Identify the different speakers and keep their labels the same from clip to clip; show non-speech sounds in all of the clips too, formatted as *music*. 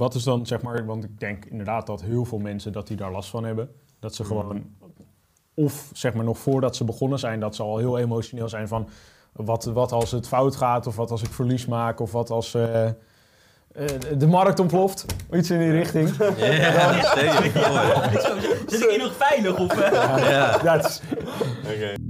Speaker 1: wat is dan, zeg maar, want ik denk inderdaad dat heel veel mensen dat die daar last van hebben. Dat ze gewoon, of zeg maar nog voordat ze begonnen zijn, dat ze al heel emotioneel zijn van wat, wat als het fout gaat, of wat als ik verlies maak, of wat als eh, eh, de markt ontploft. Iets in die richting. *laughs*
Speaker 2: Ja, zeker. *laughs*
Speaker 3: Zit ik hier nog veilig of... eh?
Speaker 2: Ja.
Speaker 1: Dat is,
Speaker 4: Oké.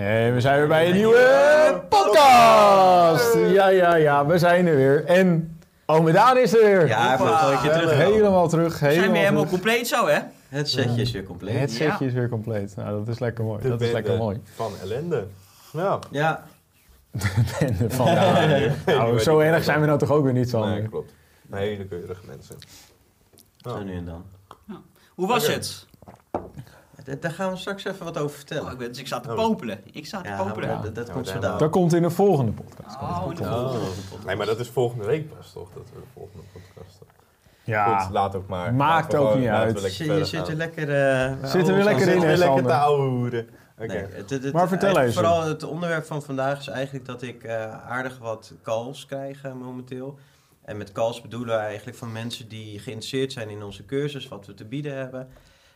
Speaker 1: En we zijn weer bij een nieuwe podcast. Ja, ja, ja, we zijn er weer. En ome Daan is er weer.
Speaker 2: Ja, even een gooitje terug.
Speaker 1: Helemaal terug,
Speaker 3: We zijn weer
Speaker 1: helemaal terug.
Speaker 3: compleet zo, hè?
Speaker 2: Het setje is weer compleet.
Speaker 1: Het setje is weer compleet. Nou, dat is lekker mooi.
Speaker 4: De
Speaker 1: dat is lekker mooi.
Speaker 4: Van ellende. Ja.
Speaker 2: Ja, *laughs*
Speaker 1: En van, *laughs* nou, nou, zo erg zijn we nou toch ook weer niet zo.
Speaker 4: Nee, klopt. Hele keurige mensen. Ja.
Speaker 2: zo nu en dan.
Speaker 3: Hoe was het?
Speaker 2: Da- Daar gaan we straks even wat over
Speaker 3: Oh,
Speaker 2: vertellen.
Speaker 3: ik, ben- dus ik zat te
Speaker 4: Oh.
Speaker 3: popelen. Ik zat te
Speaker 2: Ja,
Speaker 3: popelen.
Speaker 2: dat, dat
Speaker 4: Ja,
Speaker 2: komt zo
Speaker 4: daar-.
Speaker 1: Dat komt in de volgende podcast.
Speaker 3: Oh,
Speaker 1: Dat
Speaker 3: de
Speaker 1: komt-
Speaker 2: Oh.
Speaker 4: Nee, maar dat is volgende week pas toch? Dat we de volgende podcast hebben.
Speaker 1: Ja,
Speaker 4: Goed, laat ook maar.
Speaker 1: Maakt
Speaker 4: we
Speaker 1: ook
Speaker 4: gewoon-
Speaker 1: niet uit.
Speaker 4: we lekker
Speaker 2: Je, je
Speaker 4: verder
Speaker 2: zit er lekker... eh,
Speaker 1: Zit er weer
Speaker 2: oh,
Speaker 1: lekker in,
Speaker 4: Zit er lekker te ouwehoeren.
Speaker 2: Nee,
Speaker 1: Maar vertel eens.
Speaker 2: Vooral het onderwerp van vandaag is eigenlijk dat ik eh, aardig wat calls krijg eh, momenteel. En met calls bedoelen we eigenlijk van mensen die geïnteresseerd zijn in onze cursus, wat we te bieden hebben.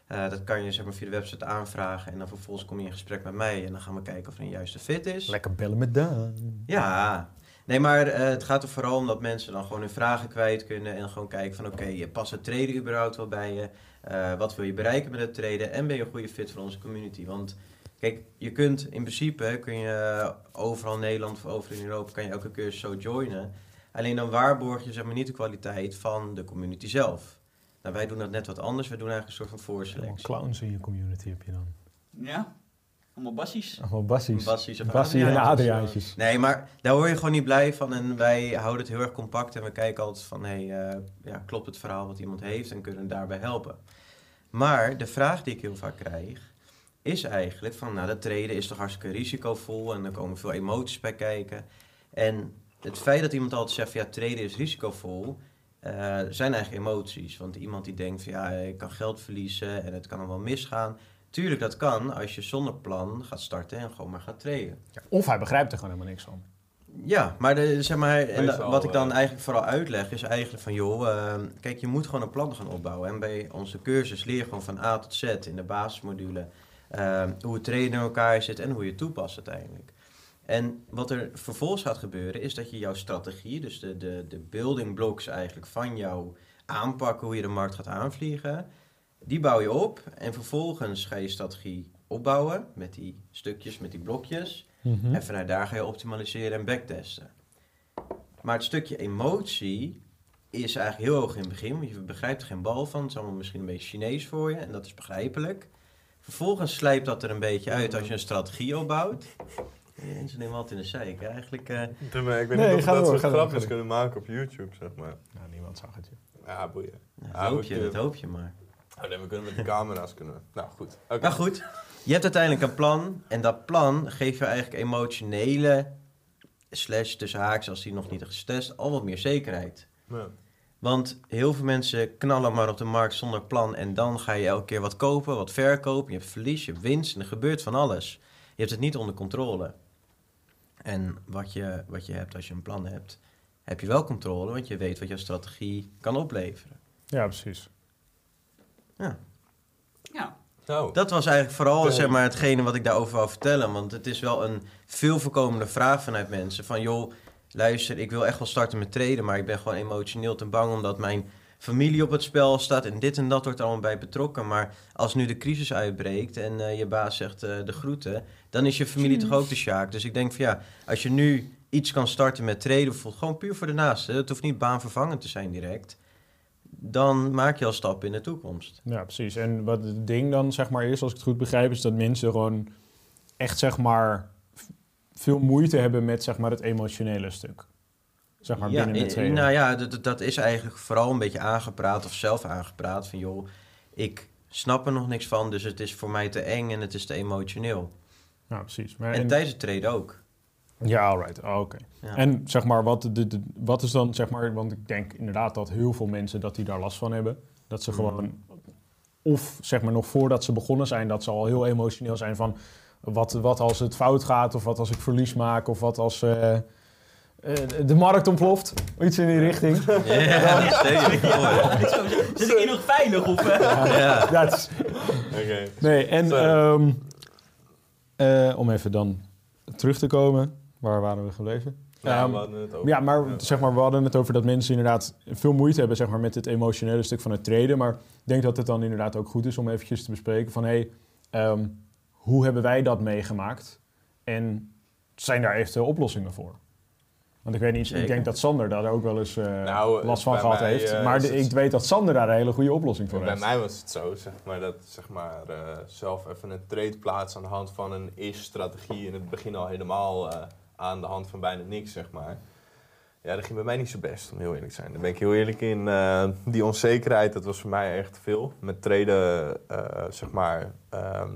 Speaker 2: Eh, dat kan je zeg maar, via de website aanvragen en dan vervolgens kom je in gesprek met mij en dan gaan we kijken of er een juiste fit is.
Speaker 1: lekker bellen met Daan.
Speaker 2: Ja, nee, maar eh, het gaat er vooral om dat mensen dan gewoon hun vragen kwijt kunnen en gewoon kijken van oké, je past het traden überhaupt wel bij je? Eh, wat wil je bereiken met het traden? En ben je een goede fit voor onze community? Want kijk, je kunt in principe, kun je overal in Nederland of overal in Europa, kan je elke cursus zo joinen. Alleen dan waarborg je zeg maar niet de kwaliteit van de community zelf. Nou, wij doen dat net wat anders. We doen eigenlijk een soort van
Speaker 1: Allemaal
Speaker 2: voorselectie.
Speaker 1: clowns in je community heb je dan.
Speaker 3: Ja? Allemaal bassies.
Speaker 1: Allemaal bassies.
Speaker 2: Bassies of
Speaker 1: Bassie en
Speaker 2: Adriaantjes.
Speaker 1: Adriaantjes.
Speaker 2: Nee, maar daar word je gewoon niet blij van. En wij houden het heel erg compact. En we kijken altijd van, hey, eh, ja, klopt het verhaal wat iemand heeft en kunnen we daarbij helpen. Maar de vraag die ik heel vaak krijg, is eigenlijk van, nou, dat treden is toch hartstikke risicovol en er komen veel emoties bij kijken. En het feit dat iemand altijd zegt, van, ja, treden is risicovol, eh, zijn eigenlijk emoties. Want iemand die denkt van, ja, ik kan geld verliezen en het kan allemaal misgaan. Tuurlijk, dat kan als je zonder plan gaat starten en gewoon maar gaat traden.
Speaker 1: Of hij begrijpt er gewoon helemaal niks van.
Speaker 2: Ja, maar, de, zeg maar en wat ik dan eigenlijk vooral uitleg is eigenlijk van joh, eh, kijk je moet gewoon een plan gaan opbouwen. En bij onze cursus leer je gewoon van A tot Z in de basismodule eh, hoe het trainen in elkaar zit en hoe je het toepast uiteindelijk. En wat er vervolgens gaat gebeuren is dat je jouw strategie, dus de, de, de building blocks eigenlijk van jouw aanpakken, hoe je de markt gaat aanvliegen, die bouw je op en vervolgens ga je strategie opbouwen met die stukjes, met die blokjes.
Speaker 1: Mhm.
Speaker 2: En vanuit daar ga je optimaliseren en backtesten. Maar het stukje emotie is eigenlijk heel hoog in het begin, want je begrijpt er geen bal van. Het is allemaal misschien een beetje Chinees voor je en dat is begrijpelijk. Vervolgens slijpt dat er een beetje uit als je een strategie opbouwt. En ze nemen altijd in de zeik. Eigenlijk, eh,
Speaker 4: Ik weet
Speaker 1: Nee,
Speaker 4: niet of we dat soort
Speaker 1: door,
Speaker 4: grapjes
Speaker 1: door.
Speaker 4: kunnen maken op YouTube, zeg maar.
Speaker 1: Nou, niemand zag het. joh.
Speaker 4: Ja, boeien.
Speaker 2: dat
Speaker 4: Ah,
Speaker 2: hoop je,
Speaker 4: kunnen-
Speaker 2: dat hoop je maar.
Speaker 4: Oh, nee, we kunnen met de camera's kunnen. Nou, goed. Oké.
Speaker 2: Maar goed, je hebt uiteindelijk een plan. En dat plan geeft je eigenlijk emotionele, slash tussen haaks als die nog niet is getest, al wat meer zekerheid.
Speaker 4: Ja.
Speaker 2: Want heel veel mensen knallen maar op de markt zonder plan en dan ga je elke keer wat kopen, wat verkopen. Je hebt verlies, je hebt winst en er gebeurt van alles. Je hebt het niet onder controle. En wat je, wat je hebt als je een plan hebt, heb je wel controle, want je weet wat jouw strategie kan opleveren.
Speaker 1: Ja, precies.
Speaker 2: Ja.
Speaker 3: Ja.
Speaker 4: Nou,
Speaker 2: Dat was eigenlijk vooral zeg maar, hetgene wat ik daarover wou vertellen. Want het is wel een veel voorkomende vraag vanuit mensen. Van joh, luister, ik wil echt wel starten met traden, maar ik ben gewoon emotioneel te bang omdat mijn familie op het spel staat en dit en dat wordt er allemaal bij betrokken. Maar als nu de crisis uitbreekt en eh, je baas zegt eh, de groeten, dan is je familie toch ook de sjaak. Dus ik denk van ja, als je nu iets kan starten met traden, bijvoorbeeld gewoon puur voor de naaste, het hoeft niet baanvervangend te zijn direct, dan maak je al stappen in de toekomst.
Speaker 1: Ja, precies. En wat het ding dan zeg maar is, als ik het goed begrijp, is dat mensen gewoon echt zeg maar veel moeite hebben met zeg maar het emotionele stuk. Zeg maar,
Speaker 2: ja,
Speaker 1: binnen de?
Speaker 2: Nou ja, dat, dat is eigenlijk vooral een beetje aangepraat of zelf aangepraat. Van joh, ik snap er nog niks van, dus het is voor mij te eng en het is te emotioneel.
Speaker 1: Ja, precies. Maar
Speaker 2: En
Speaker 1: en-
Speaker 2: tijdens het treden ook.
Speaker 1: ja, alright. Oh, Oké.
Speaker 2: Ja.
Speaker 1: En zeg maar, wat, de, de- wat is dan, zeg maar, want ik denk inderdaad dat heel veel mensen dat die daar last van hebben. Dat ze
Speaker 2: Mm.
Speaker 1: gewoon, of zeg maar nog voordat ze begonnen zijn, dat ze al heel emotioneel zijn van wat, wat als het fout gaat, of wat als ik verlies maak, of wat als eh, de markt ontploft. Iets in die richting. *laughs*
Speaker 2: Ja,
Speaker 3: Zit ik hier nog veilig? Of, eh?
Speaker 2: Ja.
Speaker 1: Ja, het is-
Speaker 4: Oké.
Speaker 1: nee, en ehm, eh, om even dan terug te komen, waar waren we gebleven?
Speaker 4: Nou,
Speaker 1: Ehm. Ja, maar
Speaker 4: Ja.
Speaker 1: zeg maar, we hadden het over dat mensen inderdaad veel moeite hebben zeg maar, met het emotionele stuk van het treden. Maar ik denk dat het dan inderdaad ook goed is om eventjes te bespreken van... hé, hey, ehm, hoe hebben wij dat meegemaakt? En zijn daar eventueel oplossingen voor? Want ik weet niet, ik denk dat Sander daar ook wel eens eh,
Speaker 4: Nou,
Speaker 1: last van
Speaker 4: bij
Speaker 1: gehad
Speaker 4: mij,
Speaker 1: heeft.
Speaker 4: eh,
Speaker 1: maar de- ik weet dat Sander daar een hele goede oplossing voor
Speaker 4: Bij
Speaker 1: heeft.
Speaker 4: mij was het zo, zeg maar, dat zeg maar, eh, zelf even een trade plaatsen aan de hand van een is-strategie in het begin al helemaal aan de hand van bijna niks, zeg maar. Ja, dat ging bij mij niet zo best, om heel eerlijk te zijn. Daar ben ik heel eerlijk in. Die onzekerheid, dat was voor mij echt veel. Met traden, zeg maar, ehm,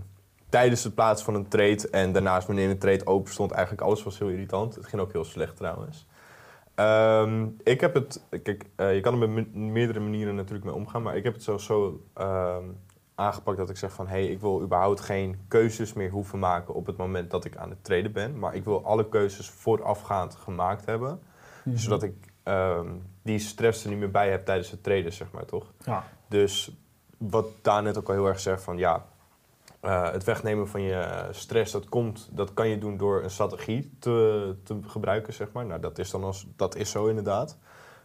Speaker 4: tijdens het plaatsen van een trade en daarnaast wanneer een trade open stond, eigenlijk alles was heel irritant. Het ging ook heel slecht trouwens. Ehm, ik heb het, kijk, eh, je kan er met me- meerdere manieren natuurlijk mee omgaan, maar ik heb het zo, zo ehm, aangepakt dat ik zeg van, hé, hey, ik wil überhaupt geen keuzes meer hoeven maken op het moment dat ik aan het treden ben, maar ik wil alle keuzes voorafgaand gemaakt hebben,
Speaker 1: Mhm.
Speaker 4: zodat ik ehm, die stress er niet meer bij heb tijdens het treden, zeg maar, toch?
Speaker 1: Ja,
Speaker 4: Dus wat daar net ook al heel erg zegt van ja, eh, het wegnemen van je stress, dat komt, dat kan je doen door een strategie te, te gebruiken, zeg maar. Nou, dat is dan als, dat is zo inderdaad.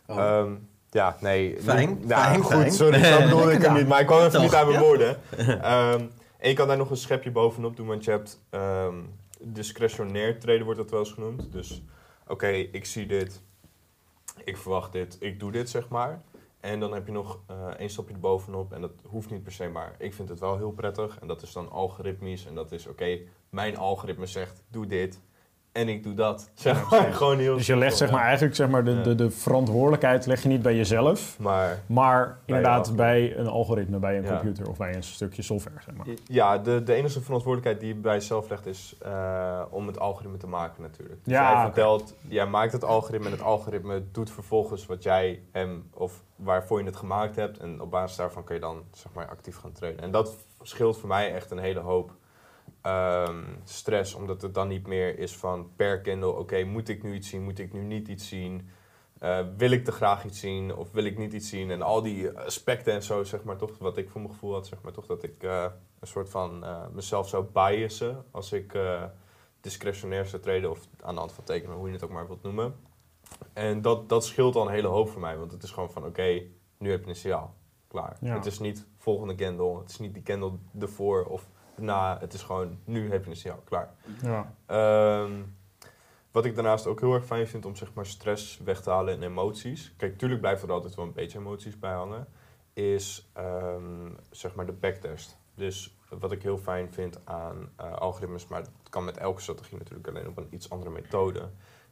Speaker 2: Oh.
Speaker 4: Ehm, ja, nee.
Speaker 2: Fijn, *laughs*
Speaker 4: goed,
Speaker 2: fijn.
Speaker 4: sorry, zo bedoelde ik hem niet, maar ik kwam even
Speaker 2: Toch,
Speaker 4: niet aan mijn
Speaker 2: ja.
Speaker 4: woorden. *laughs* Ehm, en je kan daar nog een schepje bovenop doen, want je hebt ehm, discretionair treden wordt dat wel eens genoemd. Dus oké, ik zie dit, ik verwacht dit, ik doe dit, zeg maar. En dan heb je nog eh één stapje erbovenop en dat hoeft niet per se, maar ik vind het wel heel prettig. En dat is dan algoritmisch en dat is oké, mijn algoritme zegt doe dit en ik doe dat. Zeg maar, *laughs* gewoon heel
Speaker 1: dus je legt zeg maar eigenlijk zeg maar, de, de, de verantwoordelijkheid leg je niet bij jezelf...
Speaker 4: Maar
Speaker 1: Maar inderdaad
Speaker 4: algoritme.
Speaker 1: bij een algoritme, bij een
Speaker 4: Ja.
Speaker 1: computer of bij een stukje software. Zeg maar.
Speaker 4: Ja, de, de enige verantwoordelijkheid die je bij jezelf legt is eh, om het algoritme te maken natuurlijk. Dus
Speaker 1: Ja,
Speaker 4: jij vertelt, jij maakt het algoritme en het algoritme doet vervolgens wat jij hem of waarvoor je het gemaakt hebt. En op basis daarvan kun je dan zeg maar actief gaan trainen. En dat scheelt voor mij echt een hele hoop ehm, stress, omdat het dan niet meer is van per Kindle, oké, moet ik nu iets zien, moet ik nu niet iets zien? Eh, wil ik te graag iets zien of wil ik niet iets zien? En al die aspecten en zo, zeg maar toch, wat ik voor mijn gevoel had, zeg maar toch, dat ik eh, een soort van eh, mezelf zou biasen als ik discretionair zou treden of aan de hand van tekenen, hoe je het ook maar wilt noemen. En dat, dat scheelt al een hele hoop voor mij, want het is gewoon van oké, nu heb je een signaal. Klaar.
Speaker 1: Ja.
Speaker 4: Het is niet volgende candle, het is niet die candle ervoor of na, het is gewoon nu heb je een signaal. Klaar.
Speaker 1: Ja.
Speaker 4: Ehm, wat ik daarnaast ook heel erg fijn vind om zeg maar, stress weg te halen en emoties. Kijk, tuurlijk blijft er altijd wel een beetje emoties bij hangen. Is ehm, zeg maar de backtest. Dus wat ik heel fijn vind aan eh, algoritmes, maar het kan met elke strategie natuurlijk alleen op een iets andere methode.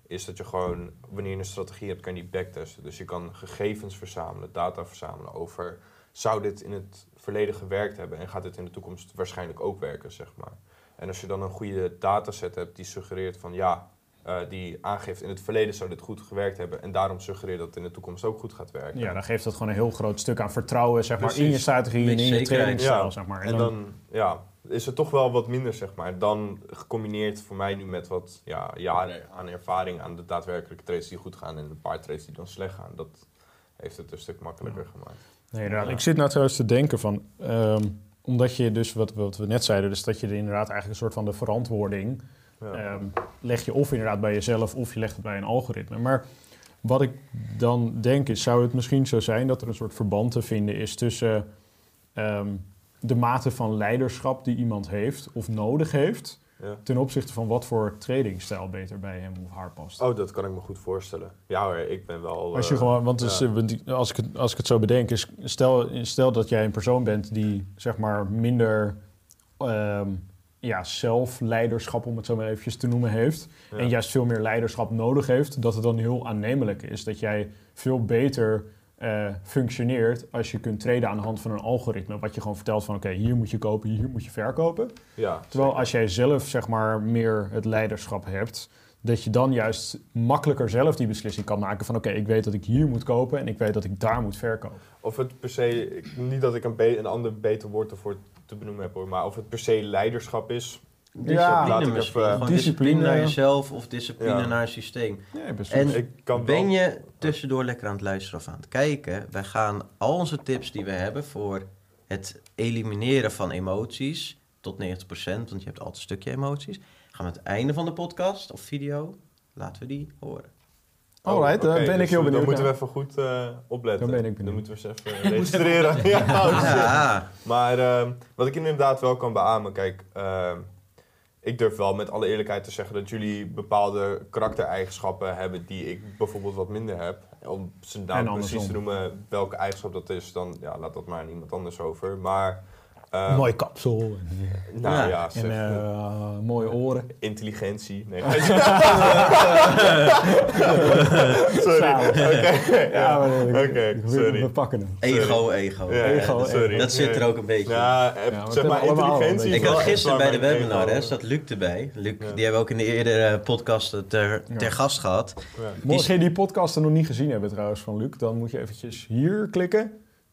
Speaker 4: Is dat je gewoon, wanneer je een strategie hebt, kan je die backtesten. Dus je kan gegevens verzamelen, data verzamelen over zou dit in het verleden gewerkt hebben en gaat dit in de toekomst waarschijnlijk ook werken, zeg maar. En als je dan een goede dataset hebt die suggereert van ja, eh, die aangeeft in het verleden zou dit goed gewerkt hebben en daarom suggereert dat het in de toekomst ook goed gaat werken.
Speaker 1: ja, dan geeft dat gewoon een heel groot stuk aan vertrouwen zeg maar, in je strategie en in je trainingsstijl.
Speaker 4: Ja.
Speaker 1: Zeg maar.
Speaker 4: En dan ja, is het toch wel wat minder, zeg maar. Dan gecombineerd voor mij nu met wat ja, jaren aan ervaring aan de daadwerkelijke trades die goed gaan en een paar trades die dan slecht gaan. Dat heeft het een stuk makkelijker gemaakt.
Speaker 1: Nee, inderdaad.
Speaker 4: Ja.
Speaker 1: Ik zit nou trouwens te denken van... ehm, omdat je dus, wat, wat we net zeiden... dus dat je er inderdaad eigenlijk een soort van de verantwoording...
Speaker 4: Ja.
Speaker 1: ehm, leg je of inderdaad bij jezelf... of je legt het bij een algoritme. Maar wat ik dan denk is... zou het misschien zo zijn dat er een soort verband te vinden is... tussen ehm, de mate van leiderschap die iemand heeft... of nodig heeft...
Speaker 4: Ja.
Speaker 1: ten opzichte van wat voor tradingstijl beter bij hem of haar past.
Speaker 4: Oh, dat kan ik me goed voorstellen. Ja hoor, ik ben wel...
Speaker 1: Als je
Speaker 4: eh,
Speaker 1: gewoon, want
Speaker 4: ja.
Speaker 1: eh, als, ik het, als ik het zo bedenk, is stel, stel dat jij een persoon bent die zeg maar minder ehm, ja, zelfleiderschap, om het zo maar eventjes te noemen, heeft.
Speaker 4: Ja.
Speaker 1: En juist veel meer leiderschap nodig heeft, dat het dan heel aannemelijk is. Dat jij veel beter eh, functioneert als je kunt treden aan de hand van een algoritme. Wat je gewoon vertelt van oké, hier moet je kopen, hier moet je verkopen.
Speaker 4: Ja,
Speaker 1: Terwijl als jij zelf zeg maar meer het leiderschap hebt, dat je dan juist makkelijker zelf die beslissing kan maken van oké, ik weet dat ik hier moet kopen en ik weet dat ik daar moet verkopen.
Speaker 4: Of het per se, ik- niet dat ik een, een ander beter woord ervoor te benoemen heb hoor, maar of het per se leiderschap is. Laat
Speaker 2: Discipline
Speaker 4: even-
Speaker 1: Discipline,
Speaker 2: discipline naar jezelf of discipline
Speaker 4: Ja.
Speaker 2: naar een systeem.
Speaker 1: Nee, best
Speaker 2: En
Speaker 4: Ik kan
Speaker 2: ben
Speaker 4: wel-
Speaker 2: je tussendoor lekker aan het luisteren of aan het kijken? Wij gaan al onze tips die we hebben voor het elimineren van emoties tot 90%, want je hebt altijd een stukje emoties. Gaan we aan het einde van de podcast of video, laten we die horen.
Speaker 1: Alright,
Speaker 4: Oh,
Speaker 1: daar
Speaker 4: oké,
Speaker 1: ben ik
Speaker 4: dus
Speaker 1: heel
Speaker 4: dan
Speaker 1: benieuwd
Speaker 4: moeten we even goed eh, opletten.
Speaker 1: Dan ben ik benieuwd.
Speaker 4: Dan moeten we eens even *laughs* registreren. *laughs* Ja, Maar ehm, wat ik inderdaad wel kan beamen, kijk, ehm, ik durf wel met alle eerlijkheid te zeggen dat jullie bepaalde karaktereigenschappen hebben die ik bijvoorbeeld wat minder heb. Om ze nou precies te noemen welke eigenschap dat is, dan ja, laat dat maar aan iemand anders over. Maar, ehm,
Speaker 1: Mooi kapsel en,
Speaker 4: Nou ja,
Speaker 2: Ja,
Speaker 4: zeg,
Speaker 1: en eh, mooie oren.
Speaker 4: intelligentie. Nee. *laughs* Sorry. Oké,
Speaker 1: Ja, eh, ik- we-
Speaker 4: sorry.
Speaker 1: We pakken hem.
Speaker 2: ego, ego.
Speaker 4: Ja, sorry.
Speaker 2: dat zit er ook een beetje in.
Speaker 4: Ja, eh, zeg maar intelligentie.
Speaker 2: Ik had gisteren bij de webinar, hè, zat Luc erbij. Luc,
Speaker 4: Ja.
Speaker 2: die hebben we ook in de eerdere podcast ter, ter
Speaker 1: Ja.
Speaker 2: gast gehad.
Speaker 4: Ja.
Speaker 1: Mocht je die podcast nog niet gezien hebben trouwens van Luc, dan moet je eventjes hier klikken.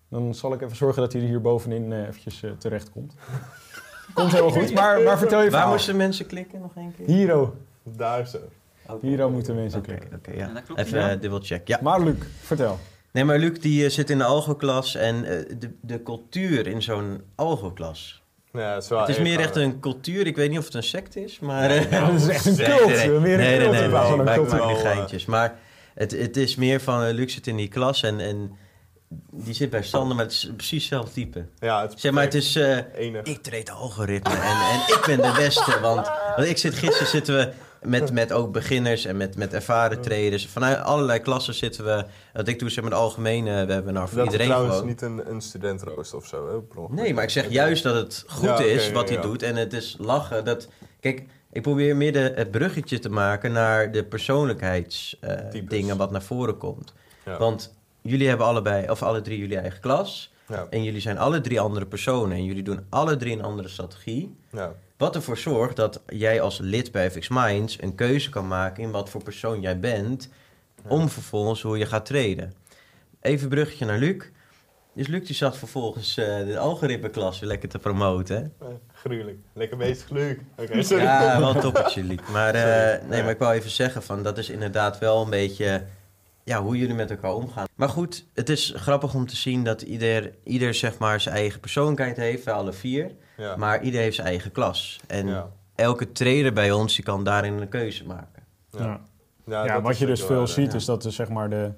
Speaker 1: Dan zal ik even zorgen dat hij er hier bovenin eh, eventjes eh, terecht komt. *laughs* Komt helemaal goed, maar, maar vertel je
Speaker 2: Waar moesten mensen klikken nog één keer?
Speaker 1: Hiro,
Speaker 4: Daar zo.
Speaker 2: Oké.
Speaker 1: Hiro moeten mensen klikken.
Speaker 2: oké, ja. Even eh, dubbel check. Ja.
Speaker 1: Maar Luc, vertel.
Speaker 2: Nee, maar Luc die zit in de algo-klas en de, de cultuur in zo'n algo-klas.
Speaker 4: Ja, het is, wel
Speaker 2: Het is meer echt een cultuur, ik weet niet of het een sect is, maar...
Speaker 1: Ja, dat is echt een *laughs*
Speaker 2: nee,
Speaker 1: cult.
Speaker 2: Nee, nee,
Speaker 1: Meer een
Speaker 2: nee, nee,
Speaker 1: cult
Speaker 2: nee,
Speaker 1: in plaats van
Speaker 2: nee,
Speaker 1: een
Speaker 2: maar ik
Speaker 1: cultuur.
Speaker 2: maak nu
Speaker 4: Wel, eh,
Speaker 2: het, het is eh, die zit bij Sander, maar het is precies hetzelfde type.
Speaker 4: Ja, het is
Speaker 2: Zeg maar, het is... eh,
Speaker 4: enig.
Speaker 2: ik treed algoritme en, en ik ben de beste. Want, want ik zit gisteren zitten we met, met ook beginners en met, met ervaren traders. Vanuit allerlei klassen zitten we. Wat ik doe zeg maar de algemene webinar voor
Speaker 4: Dat is
Speaker 2: iedereen
Speaker 4: trouwens
Speaker 2: gewoon.
Speaker 4: niet een, een studentrooster of zo, hè?
Speaker 2: Nee, maar ik zeg juist dat het goed
Speaker 4: Ja,
Speaker 2: is wat hij
Speaker 4: ja.
Speaker 2: doet. En het is lachen. Dat, kijk, ik probeer meer de, het bruggetje te maken naar de persoonlijkheidsdingen
Speaker 4: Types.
Speaker 2: dingen wat naar voren komt. Want jullie hebben allebei, of alle drie jullie eigen klas.
Speaker 4: Ja,
Speaker 2: En jullie zijn alle drie andere personen. En jullie doen alle drie een andere strategie.
Speaker 4: ja.
Speaker 2: Wat ervoor zorgt dat jij als lid bij FX Minds een keuze kan maken in wat voor persoon jij bent, om vervolgens hoe je gaat treden. Even een bruggetje naar Luc. Dus Luc die zat vervolgens eh, de algoritmeklas weer lekker te promoten.
Speaker 4: Eh, gruwelijk. Lekker bezig, Luc. Sorry.
Speaker 2: Ja, wel een toppetje, Luc. Maar, eh, nee, maar ik wou even zeggen, van, dat is inderdaad wel een beetje ja, hoe jullie met elkaar omgaan. Maar goed, het is grappig om te zien dat ieder, ieder zeg maar, zijn eigen persoonlijkheid heeft, wij alle vier.
Speaker 4: Ja.
Speaker 2: Maar ieder heeft zijn eigen klas. En
Speaker 4: ja.
Speaker 2: elke trader bij ons die kan daarin een keuze maken.
Speaker 4: Ja.
Speaker 1: Ja. Wat je dus veel
Speaker 4: waar,
Speaker 1: ziet
Speaker 2: ja.
Speaker 1: is dat er, zeg maar, de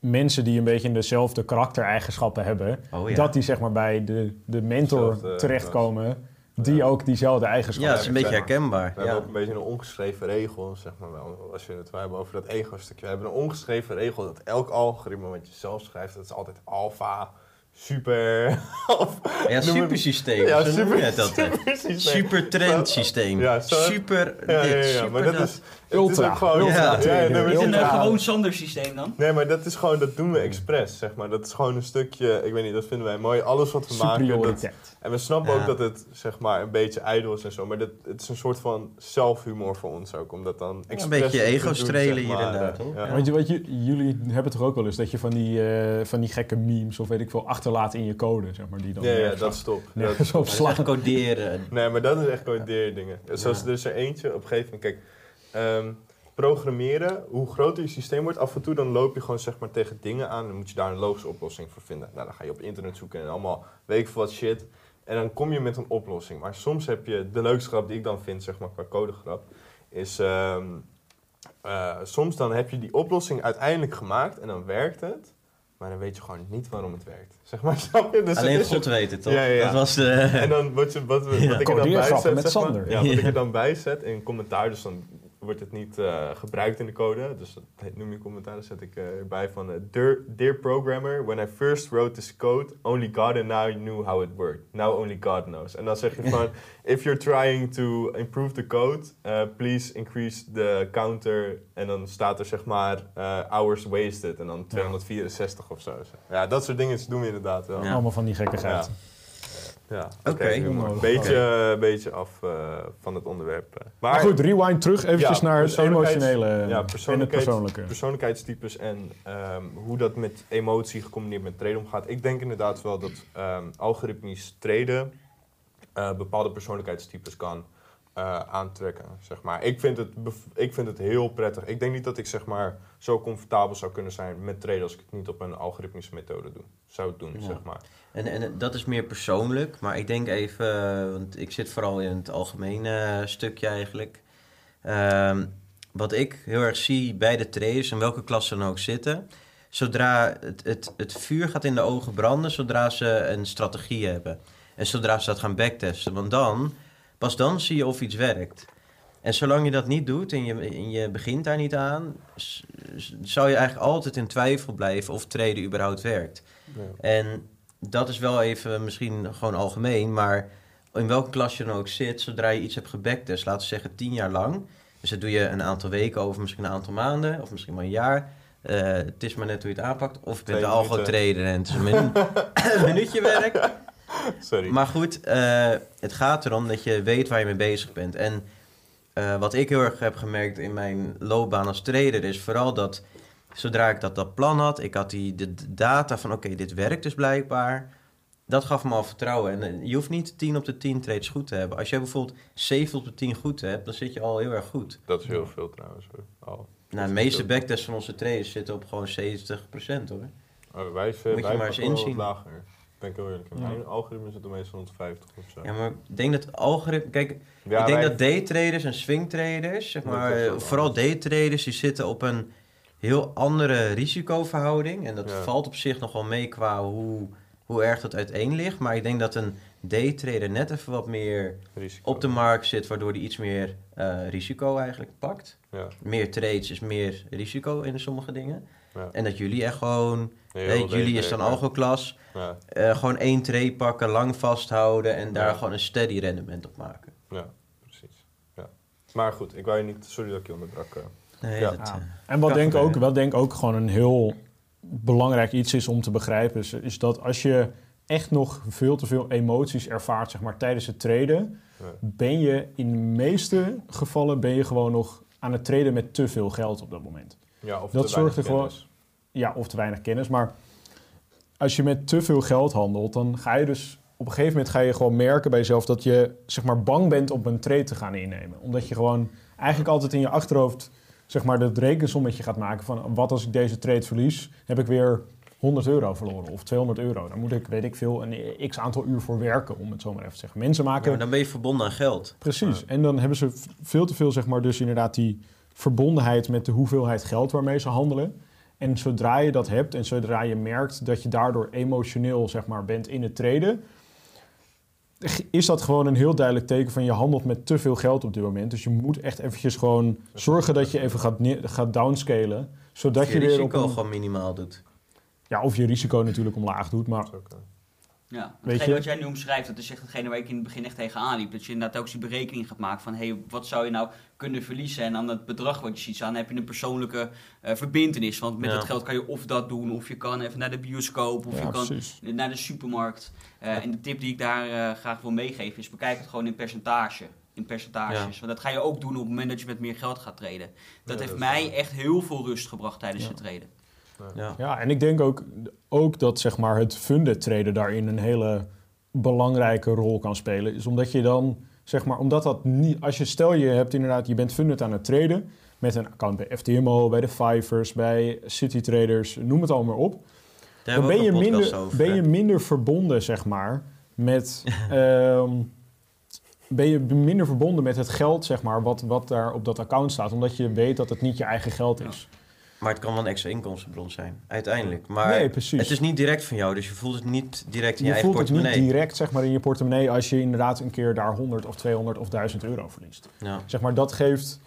Speaker 1: mensen die een beetje dezelfde karaktereigenschappen hebben,
Speaker 2: Oh ja.
Speaker 1: dat die zeg maar, bij de, de mentor
Speaker 4: Zelfde,
Speaker 1: terechtkomen, die
Speaker 4: Ja.
Speaker 1: ook diezelfde
Speaker 2: Ja,
Speaker 1: eigenschappen
Speaker 2: dat is een beetje herkenbaar.
Speaker 4: We hebben
Speaker 2: Ja.
Speaker 4: ook een beetje een ongeschreven regel, zeg maar wel. Als je het hebben over dat ego-stukje. We hebben een ongeschreven regel dat elk algoritme wat je zelf schrijft, dat is altijd alpha, super. *laughs* of,
Speaker 2: Ja, supersysteem.
Speaker 4: Ja, super- *laughs* supersysteem.
Speaker 2: Super trendsysteem.
Speaker 4: Ja,
Speaker 2: super
Speaker 4: Ja,
Speaker 2: dit,
Speaker 4: ja, ja,
Speaker 2: super
Speaker 4: maar dat
Speaker 2: dat.
Speaker 4: is,
Speaker 1: Ultra,
Speaker 4: Het is ook gewoon,
Speaker 2: ultra
Speaker 4: ja,
Speaker 3: Is een gewoon zonder systeem dan?
Speaker 4: Nee, maar dat is gewoon, dat doen we expres, zeg maar. Dat is gewoon een stukje, ik weet niet, dat vinden wij mooi. Alles wat we maken, dat, en we snappen
Speaker 2: Ja.
Speaker 4: ook dat het, zeg maar, een beetje ijdel is en zo. Maar dat, het is een soort van zelfhumor voor ons ook, om dat dan expres
Speaker 2: beetje
Speaker 4: te
Speaker 2: ego
Speaker 4: doen,
Speaker 2: strelen
Speaker 4: zeg
Speaker 2: hier
Speaker 4: maar.
Speaker 2: inderdaad, hoor.
Speaker 4: ja.
Speaker 2: Ja.
Speaker 1: Weet je, wat je, jullie hebben toch ook wel eens dat je van die, eh, van die gekke memes of weet ik veel achterlaat in je code, zeg maar, die dan
Speaker 4: Ja, ja, dat
Speaker 1: op-
Speaker 4: is top. *laughs* Dat-
Speaker 1: op
Speaker 2: is echt
Speaker 1: slaan.
Speaker 2: coderen.
Speaker 4: Nee, maar dat is echt codeer dingen. Zoals er is er eentje op een gegeven moment. Kijk, ehm, programmeren, hoe groter je systeem wordt, af en toe dan loop je gewoon zeg maar tegen dingen aan en dan moet je daar een logische oplossing voor vinden. Nou, dan ga je op internet zoeken en allemaal weet ik veel wat shit. En dan kom je met een oplossing. Maar soms heb je, de leukste grap die ik dan vind, zeg maar qua codegrap, is ehm, eh, soms dan heb je die oplossing uiteindelijk gemaakt en dan werkt het. Maar dan weet je gewoon niet waarom het werkt. Zeg maar, *laughs* snap je? Dus het
Speaker 2: Alleen
Speaker 4: is
Speaker 2: God
Speaker 4: een-
Speaker 2: weet het, toch?
Speaker 4: Ja, ja, ja.
Speaker 2: Dat was de...
Speaker 4: en dan wat, je, wat, ik er dan bij zet,
Speaker 1: met
Speaker 4: zeg maar,
Speaker 1: Sander.
Speaker 4: ja, wat ik er dan bij zet in commentaar, dus dan wordt het niet eh, gebruikt in de code. Dus dat noem je commentaar, zet ik eh, erbij van... eh, dear, dear programmer, when I first wrote this code, only God and now knew how it worked. Now only God knows. En dan zeg je van, *laughs* if you're trying to improve the code, eh, please increase the counter. En dan staat er zeg maar eh, hours wasted en dan 264 of zo. Ja, dat soort dingen doen we inderdaad wel.
Speaker 2: Ja.
Speaker 1: Allemaal van die gekkigheid.
Speaker 4: Ja,
Speaker 2: Oké.
Speaker 4: Een beetje, beetje af eh, van het onderwerp. eh.
Speaker 1: Maar, goed, rewind terug eventjes
Speaker 4: Ja,
Speaker 1: naar het emotionele
Speaker 4: ja,
Speaker 1: en het persoonlijke.
Speaker 4: persoonlijkheidstypes en ehm, hoe dat met emotie gecombineerd met treden omgaat. Ik denk inderdaad wel dat ehm, algoritmisch treden eh, bepaalde persoonlijkheidstypes kan eh, aantrekken. Zeg maar. ik, vind het ik vind het heel prettig. Ik denk niet dat ik zeg maar, zo comfortabel zou kunnen zijn met treden als ik het niet op een algoritmische methode doe. zou doen.
Speaker 2: Ja.
Speaker 4: Zeg maar.
Speaker 2: En, en dat is meer persoonlijk, maar ik denk even, want ik zit vooral in het algemene eh, stukje eigenlijk. Ehm, wat ik heel erg zie bij de traders, in welke klas ze dan ook zitten, zodra het, het, het vuur gaat in de ogen branden, zodra ze een strategie hebben. En zodra ze dat gaan backtesten, want dan, pas dan zie je of iets werkt. En zolang je dat niet doet en je, en je begint daar niet aan, zou je eigenlijk altijd in twijfel blijven of traden überhaupt werkt.
Speaker 4: Ja.
Speaker 2: En dat is wel even misschien gewoon algemeen, maar in welke klas je dan ook zit, zodra je iets hebt gebacktest, laten we zeggen tien jaar lang. Dus dat doe je een aantal weken over misschien een aantal maanden, of misschien wel een jaar. Eh, het is maar net hoe je het aanpakt. Of je bent de algo trader en het is een, minu- een *laughs* *coughs* minuutje werk. *laughs*
Speaker 4: Sorry.
Speaker 2: Maar goed, eh, het gaat erom dat je weet waar je mee bezig bent. En eh, wat ik heel erg heb gemerkt in mijn loopbaan als trader is vooral dat zodra ik dat, dat plan had, ik had die de data van oké, dit werkt dus blijkbaar. Dat gaf me al vertrouwen. En eh, je hoeft niet 10 op de 10 trades goed te hebben. Als jij bijvoorbeeld 7 op de 10 goed hebt, dan zit je al heel erg goed.
Speaker 4: Dat is heel veel trouwens. hoor.
Speaker 2: Nou, de meeste backtests van onze traders zitten op gewoon 70% hoor.
Speaker 4: Oh, wij,
Speaker 2: je
Speaker 4: wij
Speaker 2: maar eens inzien.
Speaker 4: lager. Ben ik heel eerlijk. in.
Speaker 1: Ja.
Speaker 4: Mijn algoritme zit er meestal 150 of zo.
Speaker 2: Ja, maar ik denk dat algoritme... Kijk,
Speaker 4: Ja,
Speaker 2: ik denk
Speaker 4: wij-
Speaker 2: dat daytraders en swingtraders, zeg maar, eh, vooral daytraders, die zitten op een heel andere risicoverhouding. En dat
Speaker 4: Ja.
Speaker 2: valt op zich nog wel mee qua hoe, hoe erg dat uiteen ligt. Maar ik denk dat een daytrader net even wat meer
Speaker 4: risico.
Speaker 2: op de markt zit, waardoor die iets meer eh, risico eigenlijk pakt.
Speaker 4: Ja,
Speaker 2: Meer trades is meer risico in sommige dingen. En dat jullie echt gewoon, jullie is dan algo-klas,
Speaker 4: Ja,
Speaker 2: eh, gewoon één trade pakken, lang vasthouden en daar
Speaker 4: Ja.
Speaker 2: gewoon een steady rendement op maken.
Speaker 4: ja, precies. Ja. Maar goed, ik wou je niet... Sorry dat ik je onderbrak. eh.
Speaker 2: Nee,
Speaker 4: Ja.
Speaker 2: dat,
Speaker 1: Ja.
Speaker 2: eh,
Speaker 1: En wat denk, ook, wat denk ook gewoon een heel belangrijk iets is om te begrijpen, is, is dat als je echt nog veel te veel emoties ervaart zeg maar, tijdens het traden,
Speaker 4: Ja.
Speaker 1: ben je in de meeste gevallen ben je gewoon nog aan het traden met te veel geld op dat moment.
Speaker 4: Ja, of
Speaker 1: Dat
Speaker 4: te
Speaker 1: zorgt er gewoon-
Speaker 4: kennis.
Speaker 1: Ja, of te weinig kennis. Maar als je met te veel geld handelt, dan ga je dus op een gegeven moment ga je gewoon merken bij jezelf dat je zeg maar bang bent om een trade te gaan innemen. Omdat je gewoon eigenlijk altijd in je achterhoofd zeg maar dat rekensommetje gaat maken van wat als ik deze trade verlies, heb ik weer 100 euro verloren of 200 euro. Dan moet ik, weet ik veel, een x aantal uur voor werken, om het zo maar even te zeggen. Mensen
Speaker 2: Ja,
Speaker 1: maken
Speaker 2: maar dan ben je verbonden aan geld.
Speaker 1: Precies. En dan hebben ze veel te veel, zeg maar, dus inderdaad die verbondenheid met de hoeveelheid geld waarmee ze handelen. En zodra je dat hebt en zodra je merkt dat je daardoor emotioneel, zeg maar, bent in het treden, is dat gewoon een heel duidelijk teken van je handelt met te veel geld op dit moment. Dus je moet echt eventjes gewoon zorgen dat je even gaat, gaat downscalen, zodat
Speaker 2: je
Speaker 1: je, weer op
Speaker 2: risico
Speaker 1: een,
Speaker 2: gewoon minimaal doet.
Speaker 1: ja, of je risico natuurlijk omlaag doet, maar
Speaker 3: Ja, wat jij nu omschrijft, dat is echt hetgene waar ik in het begin echt tegenaan liep. Dat je inderdaad ook die berekening gaat maken van, hé, hey, wat zou je nou kunnen verliezen? En aan het bedrag wat je ziet staan, heb je een persoonlijke eh verbindenis. Want met
Speaker 2: Ja.
Speaker 3: dat geld kan je of dat doen, of je kan even naar de bioscoop, of
Speaker 1: ja,
Speaker 3: je kan
Speaker 1: precies.
Speaker 3: naar de supermarkt. Eh, En de tip die ik daar eh, graag wil meegeven is, bekijk het gewoon in percentage. In percentages. Want dat ga je ook doen op het moment dat je met meer geld gaat treden. Dat heeft
Speaker 4: dat
Speaker 3: mij echt heel veel rust gebracht tijdens het treden.
Speaker 2: Ja.
Speaker 1: Ja, en ik denk ook, ook dat zeg maar, het funded traden daarin een hele belangrijke rol kan spelen. Is omdat je dan, zeg maar, omdat dat niet, als je stel je hebt inderdaad, je bent funded aan het traden met een account bij FTMO, bij de Fivers, bij City Traders, noem het allemaal op.
Speaker 2: Daar
Speaker 1: Dan ben je, minder,
Speaker 2: over.
Speaker 1: ben je minder verbonden, zeg maar, met. *laughs* ehm, ben je minder verbonden met het geld, zeg maar, wat, wat daar op dat account staat. Omdat je weet dat het niet je eigen geld is.
Speaker 2: Maar het kan wel een extra inkomstenbron zijn, uiteindelijk. Maar
Speaker 1: nee, precies.
Speaker 2: het is niet direct van jou, dus je voelt het niet direct in je,
Speaker 1: je
Speaker 2: eigen
Speaker 1: voelt het niet
Speaker 2: portemonnee.
Speaker 1: direct zeg maar, in je portemonnee als je inderdaad een keer daar 100 of 200 of 1000 euro verliest.
Speaker 2: Ja.
Speaker 1: Zeg maar, dat geeft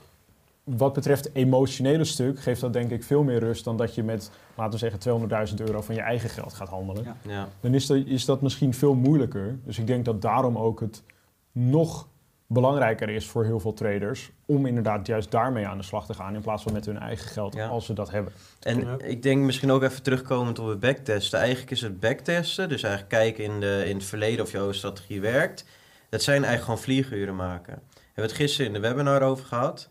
Speaker 1: wat betreft het emotionele stuk geeft dat denk ik veel meer rust dan dat je met, laten we zeggen, 200.000 euro van je eigen geld gaat handelen.
Speaker 3: Ja.
Speaker 2: Ja.
Speaker 1: Dan is dat, is dat misschien veel moeilijker. Dus ik denk dat daarom ook het nog belangrijker is voor heel veel traders om inderdaad juist daarmee aan de slag te gaan in plaats van met hun eigen geld
Speaker 2: Ja.
Speaker 1: als ze dat hebben.
Speaker 2: En
Speaker 4: Ja.
Speaker 2: ik denk misschien ook even terugkomend op het backtesten. Eigenlijk is het backtesten, dus eigenlijk kijken in, de, in het verleden of jouw strategie werkt. Dat zijn eigenlijk gewoon vlieguren maken. We hebben het gisteren in de webinar over gehad.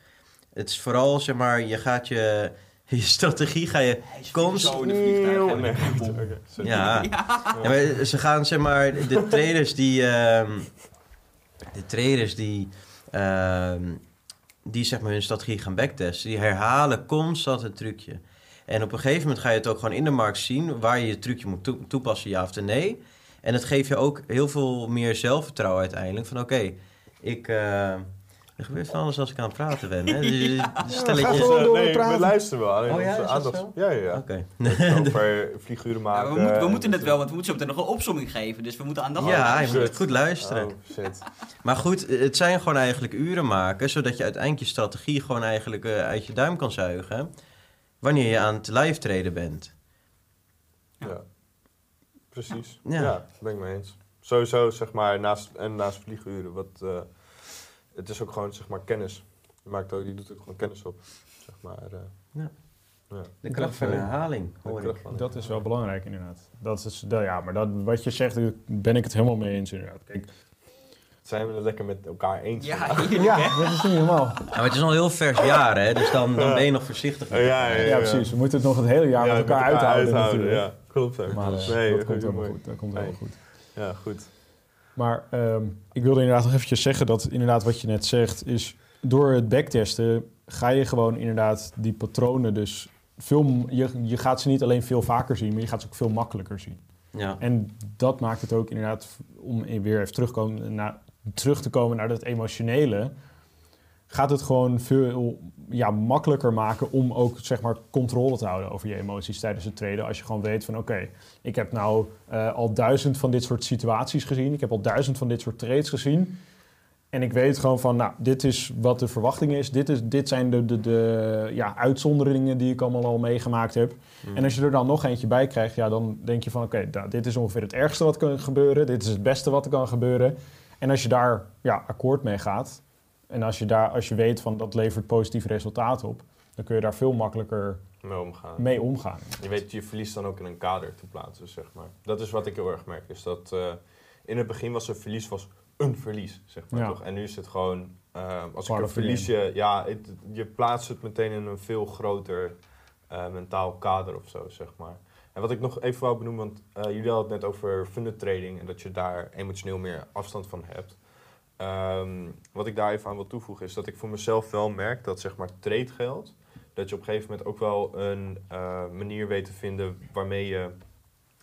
Speaker 2: Het is vooral, zeg maar, je gaat je, *laughs* je strategie ga je...
Speaker 3: Hè,
Speaker 4: Nee.
Speaker 2: Ja, Ja, maar ze gaan, zeg maar, de traders die... ehm, de traders die... ehm, die zeg maar hun strategie gaan backtesten, die herhalen constant het trucje. En op een gegeven moment ga je het ook gewoon in de markt zien waar je je trucje moet toe- toepassen, ja of nee. En dat geeft je ook heel veel meer zelfvertrouwen uiteindelijk. Van oké, ik. eh, er gebeurt van alles als ik aan het praten ben. Hè? Dus, *laughs*
Speaker 1: ga
Speaker 2: stelletje.
Speaker 1: gewoon
Speaker 4: Eh,
Speaker 1: door
Speaker 4: nee, we luisteren wel. Alleen
Speaker 2: Oh ja, dat
Speaker 4: aandacht-? Ja, ja, ja.
Speaker 2: Oké. *laughs*
Speaker 4: Over figuren
Speaker 3: Ja,
Speaker 4: maken.
Speaker 3: we, moeten, we
Speaker 4: en-
Speaker 3: moeten het wel, want we moeten zo meteen nog een opzomming geven. Dus we moeten aandacht
Speaker 2: Ja, je moet goed luisteren.
Speaker 4: Oh, shit. *laughs*
Speaker 2: Maar goed, het zijn gewoon eigenlijk uren maken, zodat je uiteindelijk je strategie gewoon eigenlijk eh, uit je duim kan zuigen. Wanneer je aan het live traden bent.
Speaker 4: Ja. Precies.
Speaker 2: Ja.
Speaker 4: Ja. ben ik mee eens. Sowieso, zeg maar, naast, en naast vlieguren, wat, eh, het is ook gewoon, zeg maar, kennis. Je, maakt ook, je doet ook gewoon kennis op, zeg maar. eh.
Speaker 2: Ja.
Speaker 4: Ja.
Speaker 2: De kracht van
Speaker 1: Dat, eh,
Speaker 2: herhaling, hoor ik.
Speaker 1: Dat is wel belangrijk inderdaad. Dat is, dat, ja, maar dat, wat je zegt, daar ben ik het helemaal mee eens inderdaad. Kijk,
Speaker 4: Zijn we het lekker met elkaar eens?
Speaker 3: Ja, *laughs* hè?
Speaker 1: ja, dat is niet normaal.
Speaker 2: Ja, maar het is nog een heel vers jaar, hè? Dus dan, dan ben je nog voorzichtig.
Speaker 4: Ja, ja,
Speaker 1: precies. We moeten het nog het hele jaar
Speaker 4: Ja,
Speaker 1: met elkaar uithouden, natuurlijk.
Speaker 4: Ja, klopt. hè.
Speaker 1: Maar eh,
Speaker 4: nee,
Speaker 1: dat
Speaker 4: goed,
Speaker 1: komt helemaal goed. Dat komt helemaal goed.
Speaker 4: Ja, goed.
Speaker 1: Maar ehm, ik wilde inderdaad nog eventjes zeggen dat inderdaad wat je net zegt is... door het backtesten ga je gewoon inderdaad die patronen dus veel... Je, je gaat ze niet alleen veel vaker zien, maar je gaat ze ook veel makkelijker zien.
Speaker 2: Ja.
Speaker 1: En dat maakt het ook inderdaad, om weer even terugkomen naar, terug te komen naar dat emotionele... gaat het gewoon veel ja, makkelijker maken om ook zeg maar, controle te houden over je emoties tijdens het traden. Als je gewoon weet van oké, ik heb nou eh, al duizend van dit soort situaties gezien. Ik heb al duizend van dit soort trades gezien. En ik weet gewoon van, nou, dit is wat de verwachting is. Dit, is, dit zijn de, de, de ja, uitzonderingen die ik allemaal al meegemaakt heb.
Speaker 2: Mm.
Speaker 1: En als je er dan nog eentje bij krijgt, ja, dan denk je van... oké, nou, dit is ongeveer het ergste wat kan gebeuren. Dit is het beste wat er kan gebeuren. En als je daar ja, akkoord mee gaat... en als je, daar, als je weet van dat levert positief resultaat op... dan kun je daar veel makkelijker
Speaker 4: Mee omgaan.
Speaker 1: mee omgaan.
Speaker 4: Je weet, je verliest dan ook in een kader te plaatsen, zeg maar. Dat is wat ik heel erg merk. Is dat eh, in het begin was een verlies was een verlies, zeg maar
Speaker 1: Ja.
Speaker 4: toch? En nu is het gewoon, eh, als ik een verlies je, ja, het- je plaatst het meteen in een veel groter eh, mentaal kader of zo, zeg maar. En wat ik nog even wou benoemen, want jullie hadden het net over funded trading en dat je daar emotioneel meer afstand van hebt. Ehm, wat ik daar even aan wil toevoegen is dat ik voor mezelf wel merk dat zeg maar tradegeld, dat je op een gegeven moment ook wel een eh, manier weet te vinden waarmee je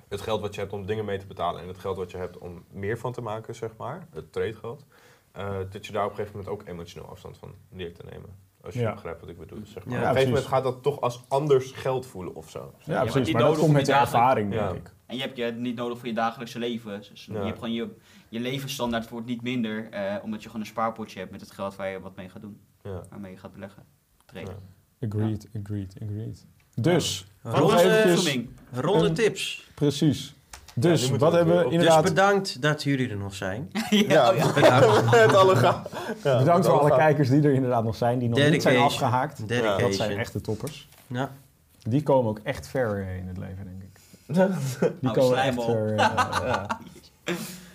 Speaker 4: het geld wat je hebt om dingen mee te betalen en het geld wat je hebt om meer van te maken, zeg maar, het tradegeld, eh, dat je daar op een gegeven moment ook emotioneel afstand van leert te nemen. Als je
Speaker 1: Ja.
Speaker 4: begrijpt wat ik bedoel. Zeg maar.
Speaker 2: Ja,
Speaker 4: op een gegeven moment gaat dat toch als anders geld voelen of zo.
Speaker 1: Ja,
Speaker 3: maar
Speaker 1: precies.
Speaker 3: niet
Speaker 1: Maar dat komt
Speaker 3: om
Speaker 1: met de ervaring, denk
Speaker 4: Ja.
Speaker 1: ik.
Speaker 3: En je hebt je niet nodig voor je dagelijkse leven. Dus
Speaker 4: Ja.
Speaker 3: Je hebt gewoon je, je levensstandaard wordt niet minder, eh, omdat je gewoon een spaarpotje hebt met het geld waar je wat mee gaat doen.
Speaker 4: Ja.
Speaker 3: Waarmee je gaat beleggen. Traden.
Speaker 4: Ja.
Speaker 1: Agreed, agreed, agreed. Dus,
Speaker 2: Ja.
Speaker 1: Nog eventjes?
Speaker 2: Ronde
Speaker 1: Een-
Speaker 2: tips.
Speaker 1: precies. Dus, wat
Speaker 4: we
Speaker 1: hebben we
Speaker 4: op-
Speaker 2: Dus
Speaker 1: inderdaad...
Speaker 2: bedankt dat jullie er nog zijn. *laughs*
Speaker 3: ja, oh ja. *laughs*
Speaker 2: Bedankt. *laughs*
Speaker 4: Met alle
Speaker 1: Bedankt voor alle kijkers die er inderdaad nog zijn, die nog niet zijn afgehaakt.
Speaker 2: Dedication.
Speaker 1: Dat zijn echte toppers.
Speaker 2: Ja.
Speaker 1: Die komen ook echt ver in het leven, denk ik. Die
Speaker 3: Oh,
Speaker 1: komen echt ver. eh,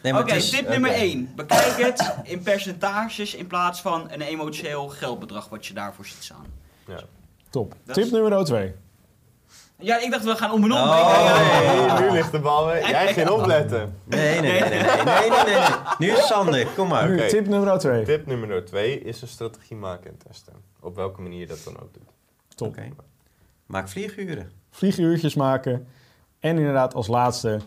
Speaker 2: Nee,
Speaker 3: Oké,
Speaker 2: dus-
Speaker 3: tip nummer 1. Bekijk het in percentages in plaats van een emotioneel geldbedrag wat je daarvoor ziet staan.
Speaker 4: Ja.
Speaker 1: Top. Tip nummer 2.
Speaker 3: Ja, ik dacht we gaan om en om.
Speaker 2: Oh.
Speaker 4: Nee, nu ligt de bal weer. Jij ging opletten.
Speaker 2: Nee, nee, nee. nee, nee, nee, Nu is Sander, kom maar.
Speaker 1: Tip nummer 2.
Speaker 4: Tip nummer 2 is een strategie maken en testen. Op welke manier je dat dan ook doet.
Speaker 1: Top.
Speaker 2: Maak vlieguren.
Speaker 1: Vlieguurtjes maken. En inderdaad als laatste,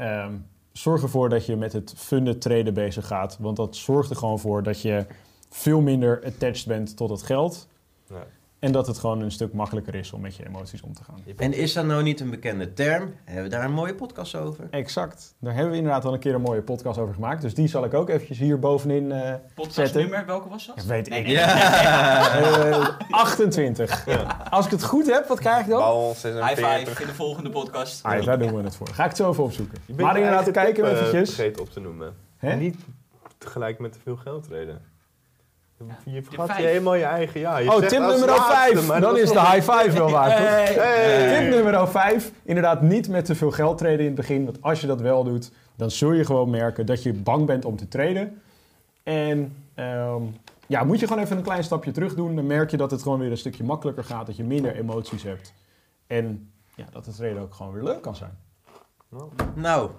Speaker 1: um, zorg ervoor dat je met het funded traden bezig gaat. Want dat zorgt er gewoon voor dat je veel minder attached bent tot het geld.
Speaker 4: Ja.
Speaker 1: En dat het gewoon een stuk makkelijker is om met je emoties om te gaan.
Speaker 2: En is dat nou niet een bekende term? Hebben we daar een mooie podcast over?
Speaker 1: Exact. Daar hebben we inderdaad al een keer een mooie podcast over gemaakt. Dus die zal ik ook eventjes hier bovenin eh zetten.
Speaker 3: Podcastnummer, welke was dat?
Speaker 1: Weet ik.
Speaker 3: Nee, *laughs*
Speaker 2: Ja.
Speaker 1: Eh, 28. Als ik het goed heb, wat krijg ik dan?
Speaker 4: Bal
Speaker 3: High
Speaker 4: 46.
Speaker 3: five in de volgende podcast.
Speaker 1: Ah, daar doen we het voor. Ga ik het zo even opzoeken.
Speaker 4: Je
Speaker 1: Maar inderdaad, kijken
Speaker 4: tip, eh,
Speaker 1: eventjes.
Speaker 4: vergeten op te noemen.
Speaker 1: Hè?
Speaker 4: Niet tegelijk met te veel geld treden. Je vergat je helemaal je eigen ja. Je
Speaker 1: Oh,
Speaker 4: zegt
Speaker 1: tip nummer
Speaker 4: laatste,
Speaker 1: 5.
Speaker 4: maar
Speaker 1: Dan
Speaker 4: dat
Speaker 1: is de high five wel waard, toch?
Speaker 4: Hey.
Speaker 1: Tip nummer 5. Inderdaad niet met te veel geld traden in het begin. Want als je dat wel doet, dan zul je gewoon merken dat je bang bent om te traden. En ehm, ja, moet je gewoon even een klein stapje terug doen. Dan merk je dat het gewoon weer een stukje makkelijker gaat. Dat je minder emoties hebt. En ja, dat het traden ook gewoon weer leuk kan zijn.
Speaker 2: Nou,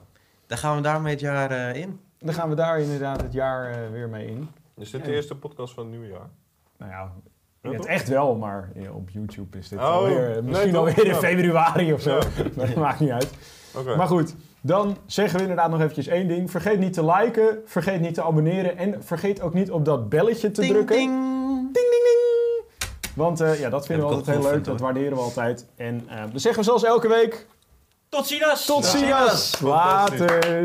Speaker 2: dan gaan we daarmee het jaar eh, in.
Speaker 1: Dan gaan we daar inderdaad het jaar eh, weer mee in.
Speaker 4: Is dit de eerste podcast van het nieuwe jaar?
Speaker 1: Nou ja, in het echt wel, maar op YouTube is dit
Speaker 4: Oh,
Speaker 1: alweer,
Speaker 4: nee,
Speaker 1: misschien alweer in februari of zo.
Speaker 4: Ja. *laughs*
Speaker 1: Maar dat maakt niet uit.
Speaker 4: Oké.
Speaker 1: Maar goed, dan zeggen we inderdaad nog eventjes één ding. Vergeet niet te liken, vergeet niet te abonneren en vergeet ook niet op dat belletje te
Speaker 2: Ding,
Speaker 1: drukken.
Speaker 2: ding.
Speaker 1: Ding, ding, ding. Want eh, ja, dat vinden we altijd heel leuk, dat waarderen we altijd. En eh dan zeggen we zoals elke week,
Speaker 3: Tot ziens!
Speaker 1: tot
Speaker 2: Ja.
Speaker 1: ziens! Later!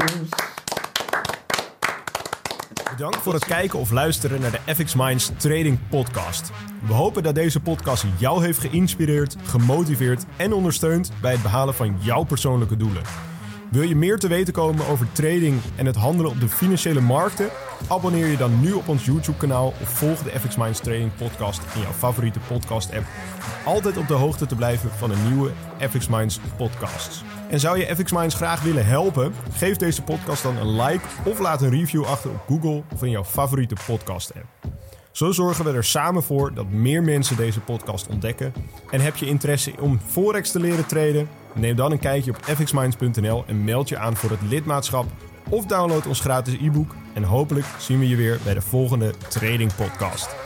Speaker 5: Bedankt voor het kijken of luisteren naar de FX Minds Trading Podcast. We hopen dat deze podcast jou heeft geïnspireerd, gemotiveerd en ondersteund bij het behalen van jouw persoonlijke doelen. Wil je meer te weten komen over trading en het handelen op de financiële markten? Abonneer je dan nu op ons YouTube-kanaal of volg de FX Minds Trading Podcast in jouw favoriete podcast-app. Om altijd op de hoogte te blijven van de nieuwe FX Minds podcasts. En zou je FX Minds graag willen helpen? Geef deze podcast dan een like of laat een review achter op Google of in jouw favoriete podcast-app. Zo zorgen we er samen voor dat meer mensen deze podcast ontdekken. En heb je interesse om Forex te leren traden? Neem dan een kijkje op fxminds.nl en meld je aan voor het lidmaatschap. Of download ons gratis e-book. En hopelijk zien we je weer bij de volgende Trading Podcast.